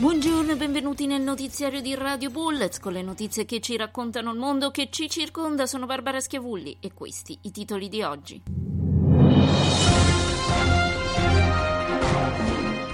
Buongiorno e benvenuti nel notiziario di Radio Bullets con le notizie che ci raccontano il mondo che ci circonda. Sono Barbara Schiavulli e questi i titoli di oggi.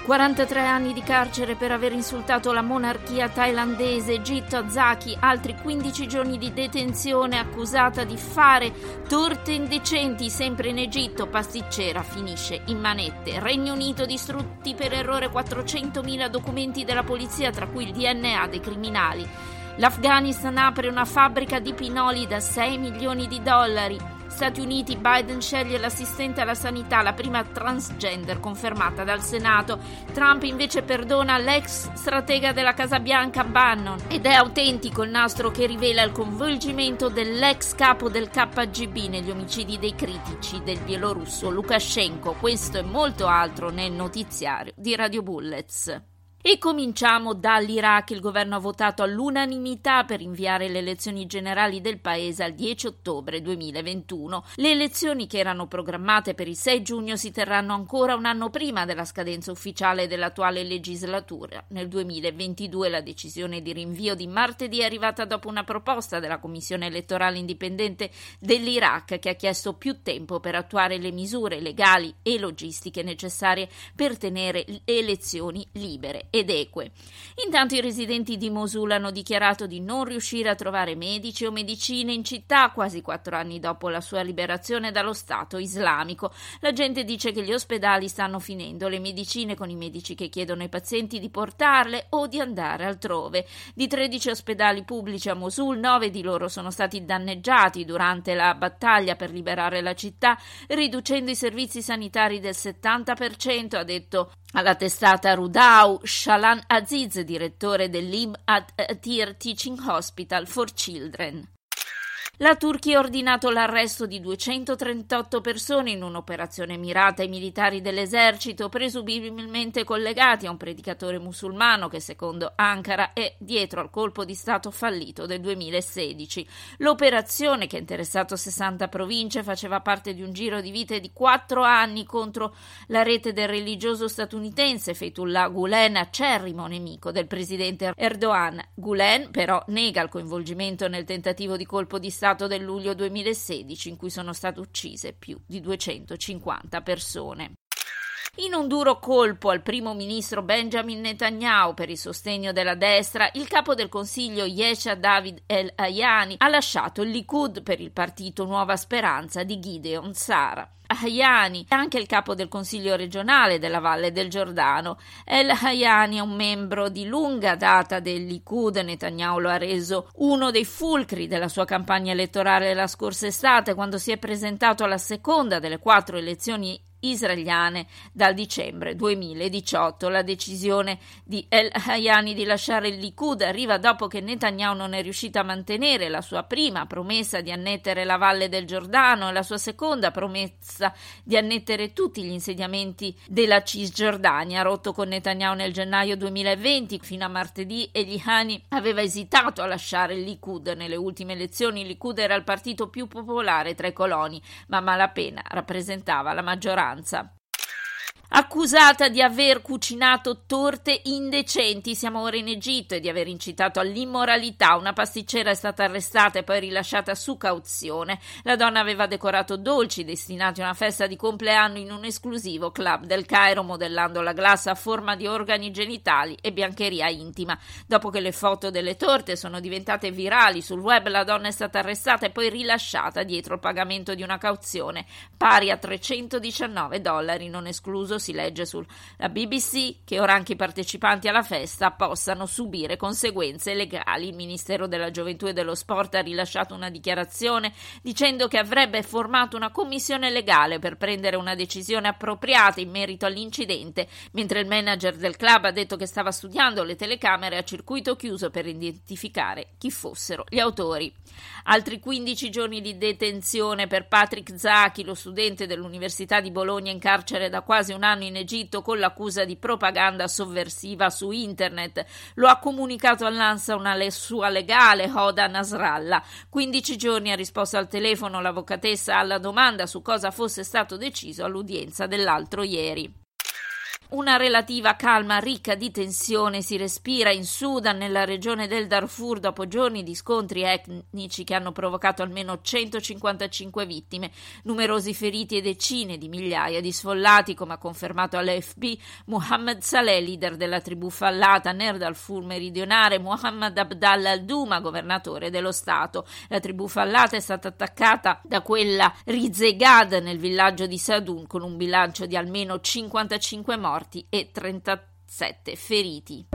43 anni di carcere per aver insultato la monarchia thailandese, Egitto Azaki, altri 15 giorni di detenzione accusata di fare torte indecenti sempre in Egitto, pasticcera finisce in manette. Regno Unito distrutti per errore 400.000 documenti della polizia, tra cui il DNA dei criminali. L'Afghanistan apre una fabbrica di pinoli da 6 milioni di dollari. Stati Uniti, Biden sceglie l'assistente alla sanità, la prima transgender confermata dal Senato. Trump invece perdona l'ex stratega della Casa Bianca Bannon ed è autentico il nastro che rivela il coinvolgimento dell'ex capo del KGB negli omicidi dei critici del bielorusso Lukashenko. Questo e molto altro nel notiziario di Radio Bullets. E cominciamo dall'Iraq. Il governo ha votato all'unanimità per inviare le elezioni generali del paese al 10 ottobre 2021. Le elezioni che erano programmate per il 6 giugno si terranno ancora un anno prima della scadenza ufficiale dell'attuale legislatura. Nel 2022 la decisione di rinvio di martedì è arrivata dopo una proposta della Commissione elettorale indipendente dell'Iraq che ha chiesto più tempo per attuare le misure legali e logistiche necessarie per tenere le elezioni libere ed eque. Intanto i residenti di Mosul hanno dichiarato di non riuscire a trovare medici o medicine in città quasi quattro anni dopo la sua liberazione dallo Stato islamico. La gente dice che gli ospedali stanno finendo le medicine con i medici che chiedono ai pazienti di portarle o di andare altrove. Di 13 ospedali pubblici a Mosul, nove di loro sono stati danneggiati durante la battaglia per liberare la città, riducendo i servizi sanitari del 70%, ha detto alla testata Rudau Shalan Aziz, direttore dell'Ib Atir Teaching Hospital for Children. La Turchia ha ordinato l'arresto di 238 persone in un'operazione mirata ai militari dell'esercito, presumibilmente collegati a un predicatore musulmano che, secondo Ankara, è dietro al colpo di Stato fallito del 2016. L'operazione, che ha interessato 60 province, faceva parte di un giro di vite di quattro anni contro la rete del religioso statunitense Fethullah Gulen, acerrimo nemico del presidente Erdogan. Gulen, però, nega il coinvolgimento nel tentativo di colpo di Stato Stato del luglio 2016 in cui sono state uccise più di 250 persone. In un duro colpo al primo ministro Benjamin Netanyahu per il sostegno della destra, il capo del Consiglio Yesha David El Ayani ha lasciato il Likud per il partito Nuova Speranza di Gideon Sara. Hayani, anche il capo del Consiglio regionale della Valle del Giordano. El Hayani è un membro di lunga data del Likud, Netanyahu lo ha reso uno dei fulcri della sua campagna elettorale la scorsa estate, quando si è presentato alla seconda delle quattro elezioni israeliane dal dicembre 2018. La decisione di El Hayani di lasciare il Likud arriva dopo che Netanyahu non è riuscito a mantenere la sua prima promessa di annettere la Valle del Giordano e la sua seconda promessa di annettere tutti gli insediamenti della Cisgiordania, rotto con Netanyahu nel gennaio 2020. Fino a martedì Elihani aveva esitato a lasciare il Likud. Nelle ultime elezioni il Likud era il partito più popolare tra i coloni, ma malapena rappresentava la maggioranza maggioranza accusata di aver cucinato torte indecenti. Siamo ora in Egitto e di aver incitato all'immoralità. Una pasticcera è stata arrestata e poi rilasciata su cauzione. La donna aveva decorato dolci destinati a una festa di compleanno in un esclusivo club del Cairo, modellando la glassa a forma di organi genitali e biancheria intima. Dopo che le foto delle torte sono diventate virali sul web, la donna è stata arrestata e poi rilasciata dietro il pagamento di una cauzione pari a 319 dollari, non escluso si legge sulla BBC che ora anche i partecipanti alla festa possano subire conseguenze legali. Il Ministero della Gioventù e dello Sport ha rilasciato una dichiarazione dicendo che avrebbe formato una commissione legale per prendere una decisione appropriata in merito all'incidente, mentre il manager del club ha detto che stava studiando le telecamere a circuito chiuso per identificare chi fossero gli autori. Altri 15 giorni di detenzione per Patrick Zachi, lo studente dell'Università di Bologna in carcere da quasi un anno in Egitto con l'accusa di propaganda sovversiva su internet. Lo ha comunicato all'ANSA una sua legale Hoda Nasrallah. 15 giorni ha risposto al telefono l'avvocatessa alla domanda su cosa fosse stato deciso all'udienza dell'altro ieri. Una relativa calma ricca di tensione si respira in Sudan, nella regione del Darfur, dopo giorni di scontri etnici che hanno provocato almeno 155 vittime, numerosi feriti e decine di migliaia di sfollati, come ha confermato all'AFP Mohammed Saleh, leader della tribù fallata nel Darfur meridionale, Mohammed Abdallah al-Duma, governatore dello Stato. La tribù fallata è stata attaccata da quella Rizegad nel villaggio di Sadun, con un bilancio di almeno 55 morti morti e 37 feriti.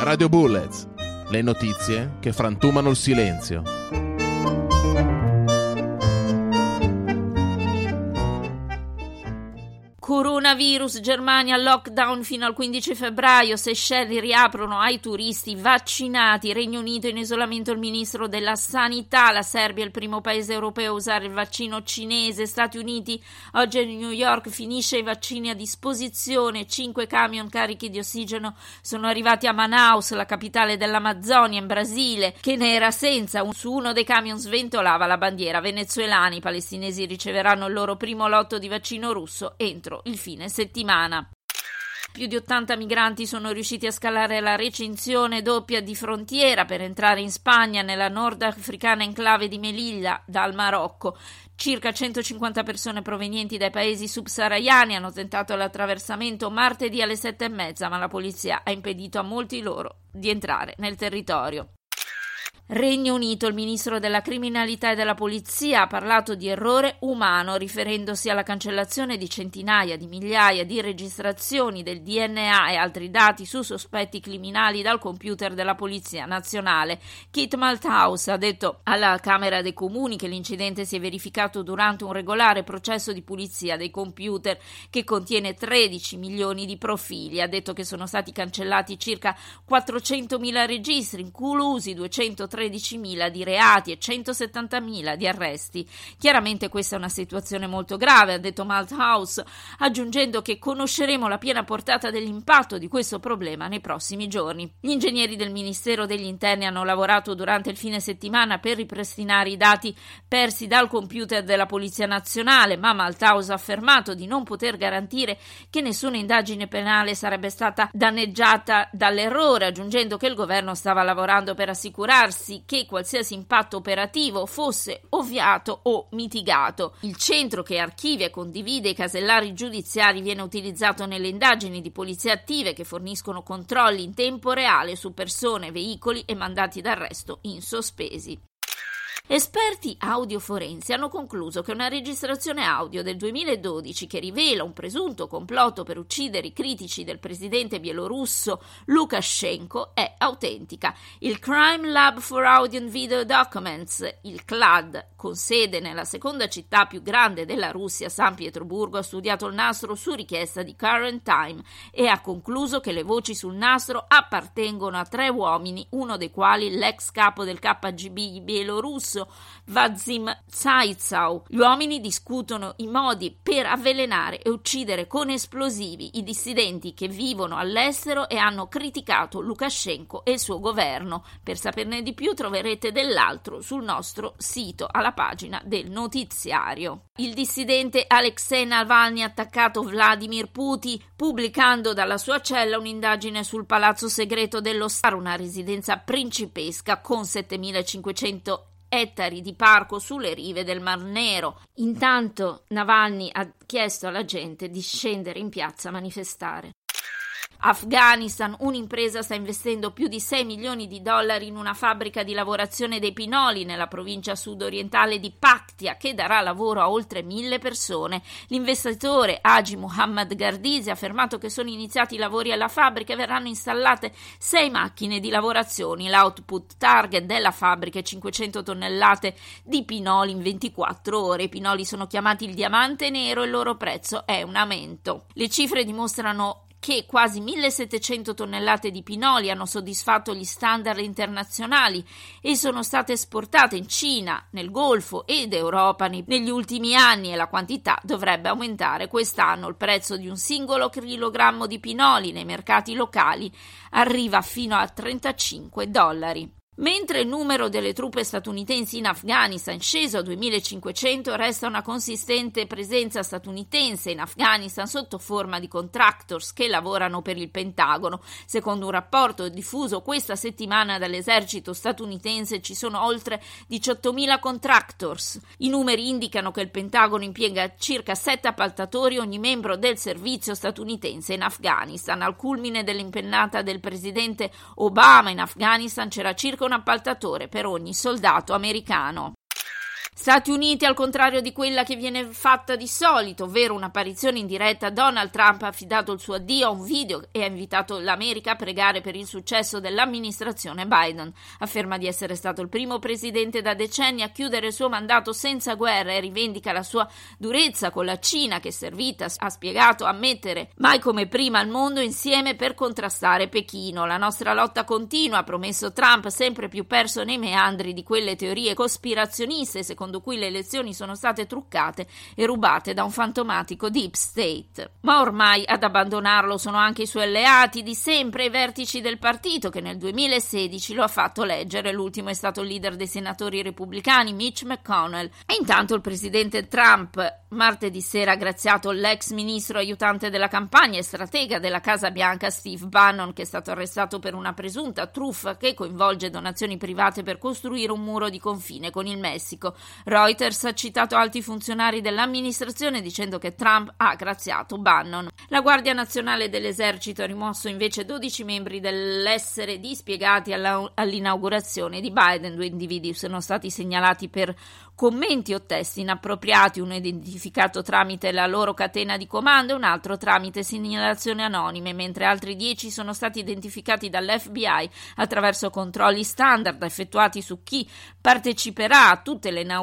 Radio Bullets, le notizie che frantumano il silenzio. Coronavirus, Germania lockdown fino al 15 febbraio, Seychelles riaprono ai turisti vaccinati, Regno Unito in isolamento il ministro della Sanità, la Serbia è il primo paese europeo a usare il vaccino cinese, Stati Uniti, oggi a New York finisce i vaccini a disposizione, cinque camion carichi di ossigeno sono arrivati a Manaus, la capitale dell'Amazzonia in Brasile, che ne era senza, su uno dei camion sventolava la bandiera venezuelana, i palestinesi riceveranno il loro primo lotto di vaccino russo entro il fine settimana. Più di 80 migranti sono riusciti a scalare la recinzione doppia di frontiera per entrare in Spagna nella nordafricana enclave di Melilla dal Marocco. Circa 150 persone provenienti dai paesi subsahariani hanno tentato l'attraversamento martedì alle sette e mezza, ma la polizia ha impedito a molti loro di entrare nel territorio. Regno Unito, il ministro della criminalità e della polizia ha parlato di errore umano riferendosi alla cancellazione di centinaia di migliaia di registrazioni del DNA e altri dati su sospetti criminali dal computer della Polizia Nazionale. Kit Malthouse ha detto alla Camera dei Comuni che l'incidente si è verificato durante un regolare processo di pulizia dei computer che contiene 13 milioni di profili. Ha detto che sono stati cancellati circa 400.000 registri, inclusi 230 13.000 di reati e 170.000 di arresti. Chiaramente questa è una situazione molto grave, ha detto Malthouse, aggiungendo che conosceremo la piena portata dell'impatto di questo problema nei prossimi giorni. Gli ingegneri del Ministero degli Interni hanno lavorato durante il fine settimana per ripristinare i dati persi dal computer della Polizia Nazionale, ma Malthouse ha affermato di non poter garantire che nessuna indagine penale sarebbe stata danneggiata dall'errore, aggiungendo che il governo stava lavorando per assicurarsi assicurarsi che qualsiasi impatto operativo fosse ovviato o mitigato. Il centro che archivia e condivide i casellari giudiziari viene utilizzato nelle indagini di polizia attive che forniscono controlli in tempo reale su persone, veicoli e mandati d'arresto in sospesi. Esperti audioforensi hanno concluso che una registrazione audio del 2012 che rivela un presunto complotto per uccidere i critici del presidente bielorusso Lukashenko è autentica. Il Crime Lab for Audio and Video Documents, il CLAD, con sede nella seconda città più grande della Russia, San Pietroburgo, ha studiato il nastro su richiesta di Current Time e ha concluso che le voci sul nastro appartengono a tre uomini, uno dei quali l'ex capo del KGB bielorusso russo Vazim Zaitsau. Gli uomini discutono i modi per avvelenare e uccidere con esplosivi i dissidenti che vivono all'estero e hanno criticato Lukashenko e il suo governo. Per saperne di più troverete dell'altro sul nostro sito alla pagina del notiziario. Il dissidente Alexei Navalny ha attaccato Vladimir Putin pubblicando dalla sua cella un'indagine sul palazzo segreto dello Star, una residenza principesca con 7500 ettari di parco sulle rive del Mar Nero. Intanto Navalny ha chiesto alla gente di scendere in piazza a manifestare. Afghanistan, un'impresa sta investendo più di 6 milioni di dollari in una fabbrica di lavorazione dei pinoli nella provincia sudorientale di Paktia che darà lavoro a oltre mille persone. L'investitore Haji Muhammad Gardizi ha affermato che sono iniziati i lavori alla fabbrica e verranno installate 6 macchine di lavorazioni. L'output target della fabbrica è 500 tonnellate di pinoli in 24 ore. I pinoli sono chiamati il diamante nero e il loro prezzo è un aumento. Le cifre dimostrano che quasi 1700 tonnellate di pinoli hanno soddisfatto gli standard internazionali e sono state esportate in Cina, nel Golfo ed Europa negli ultimi anni e la quantità dovrebbe aumentare quest'anno. Il prezzo di un singolo chilogrammo di pinoli nei mercati locali arriva fino a 35 dollari. Mentre il numero delle truppe statunitensi in Afghanistan sceso a 2500 resta una consistente presenza statunitense in Afghanistan sotto forma di contractors che lavorano per il Pentagono. Secondo un rapporto diffuso questa settimana dall'esercito statunitense ci sono oltre 18.000 contractors. I numeri indicano che il Pentagono impiega circa 7 appaltatori ogni membro del servizio statunitense in Afghanistan. Al culmine dell'impennata del presidente Obama in Afghanistan c'era circa appaltatore per ogni soldato americano. Stati Uniti, al contrario di quella che viene fatta di solito, ovvero un'apparizione in diretta, Donald Trump ha affidato il suo addio a un video e ha invitato l'America a pregare per il successo dell'amministrazione Biden. Afferma di essere stato il primo presidente da decenni a chiudere il suo mandato senza guerra e rivendica la sua durezza con la Cina che è servita, ha spiegato, a mettere mai come prima al mondo insieme per contrastare Pechino. La nostra lotta continua, ha promesso Trump, sempre più perso nei meandri di quelle teorie cospirazioniste secondo secondo cui le elezioni sono state truccate e rubate da un fantomatico Deep State. Ma ormai ad abbandonarlo sono anche i suoi alleati di sempre i vertici del partito che nel 2016 lo ha fatto leggere. L'ultimo è stato il leader dei senatori repubblicani Mitch McConnell. E intanto il presidente Trump martedì sera ha graziato l'ex ministro aiutante della campagna e stratega della Casa Bianca Steve Bannon che è stato arrestato per una presunta truffa che coinvolge donazioni private per costruire un muro di confine con il Messico. Reuters ha citato alti funzionari dell'amministrazione dicendo che Trump ha graziato Bannon. La Guardia Nazionale dell'Esercito ha rimosso invece 12 membri dell'essere dispiegati alla, all'inaugurazione di Biden. Due individui sono stati segnalati per commenti o testi inappropriati, uno identificato tramite la loro catena di comando e un altro tramite segnalazioni anonime, mentre altri 10 sono stati identificati dall'FBI attraverso controlli standard effettuati su chi parteciperà a tutte le inaugurazioni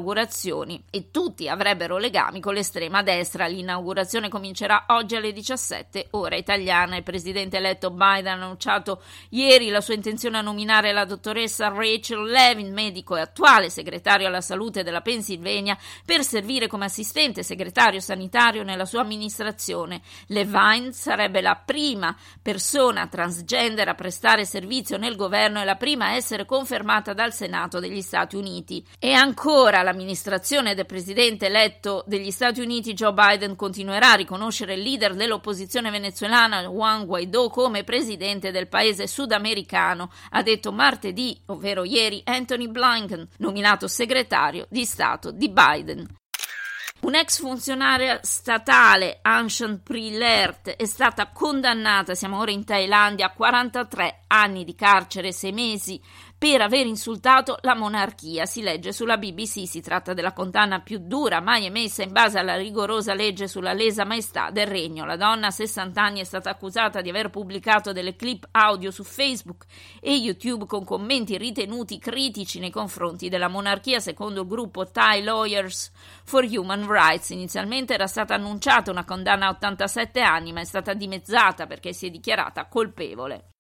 e tutti avrebbero legami con l'estrema destra. L'inaugurazione comincerà oggi alle 17 ora italiana. Il presidente eletto Biden ha annunciato ieri la sua intenzione a nominare la dottoressa Rachel Levin, medico e attuale segretario alla salute della Pennsylvania, per servire come assistente segretario sanitario nella sua amministrazione. Levine sarebbe la prima persona transgender a prestare servizio nel governo e la prima a essere confermata dal Senato degli Stati Uniti. E ancora l'amministrazione del presidente eletto degli Stati Uniti Joe Biden continuerà a riconoscere il leader dell'opposizione venezuelana Juan Guaidó come presidente del paese sudamericano, ha detto martedì, ovvero ieri, Anthony Blinken, nominato segretario di Stato di Biden. Un'ex funzionaria statale, Anshan Prilert, è stata condannata, siamo ora in Thailandia, a 43 anni di carcere e 6 mesi per aver insultato la monarchia. Si legge sulla BBC, si tratta della condanna più dura mai emessa in base alla rigorosa legge sulla lesa maestà del regno. La donna, a 60 anni, è stata accusata di aver pubblicato delle clip audio su Facebook e YouTube con commenti ritenuti critici nei confronti della monarchia, secondo il gruppo Thai Lawyers for Human Rights. Inizialmente era stata annunciata una condanna a 87 anni, ma è stata dimezzata perché si è dichiarata colpevole.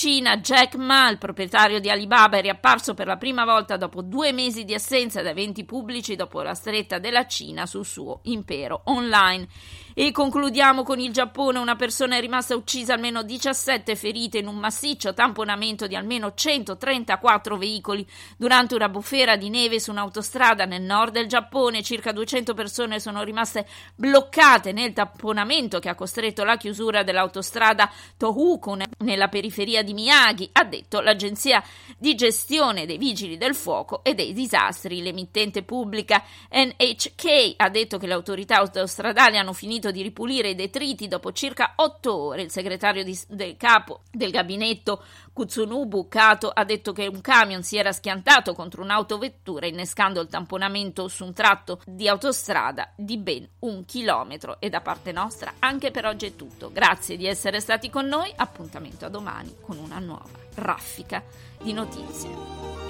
Cina, Jack Ma, il proprietario di Alibaba, è riapparso per la prima volta dopo due mesi di assenza da eventi pubblici dopo la stretta della Cina sul suo impero online. E concludiamo con il Giappone. Una persona è rimasta uccisa, almeno 17 ferite in un massiccio tamponamento di almeno 134 veicoli durante una bufera di neve su un'autostrada nel nord del Giappone. Circa 200 persone sono rimaste bloccate nel tamponamento che ha costretto la chiusura dell'autostrada Tohoku nella periferia di Miyagi, ha detto l'agenzia di gestione dei vigili del fuoco e dei disastri. L'emittente pubblica NHK ha detto che le autorità autostradali hanno finito di ripulire i detriti dopo circa otto ore. Il segretario di, del capo del gabinetto Kutsunobu Kato ha detto che un camion si era schiantato contro un'autovettura innescando il tamponamento su un tratto di autostrada di ben un chilometro. E da parte nostra anche per oggi è tutto. Grazie di essere stati con noi. Appuntamento a domani con una nuova raffica di notizie.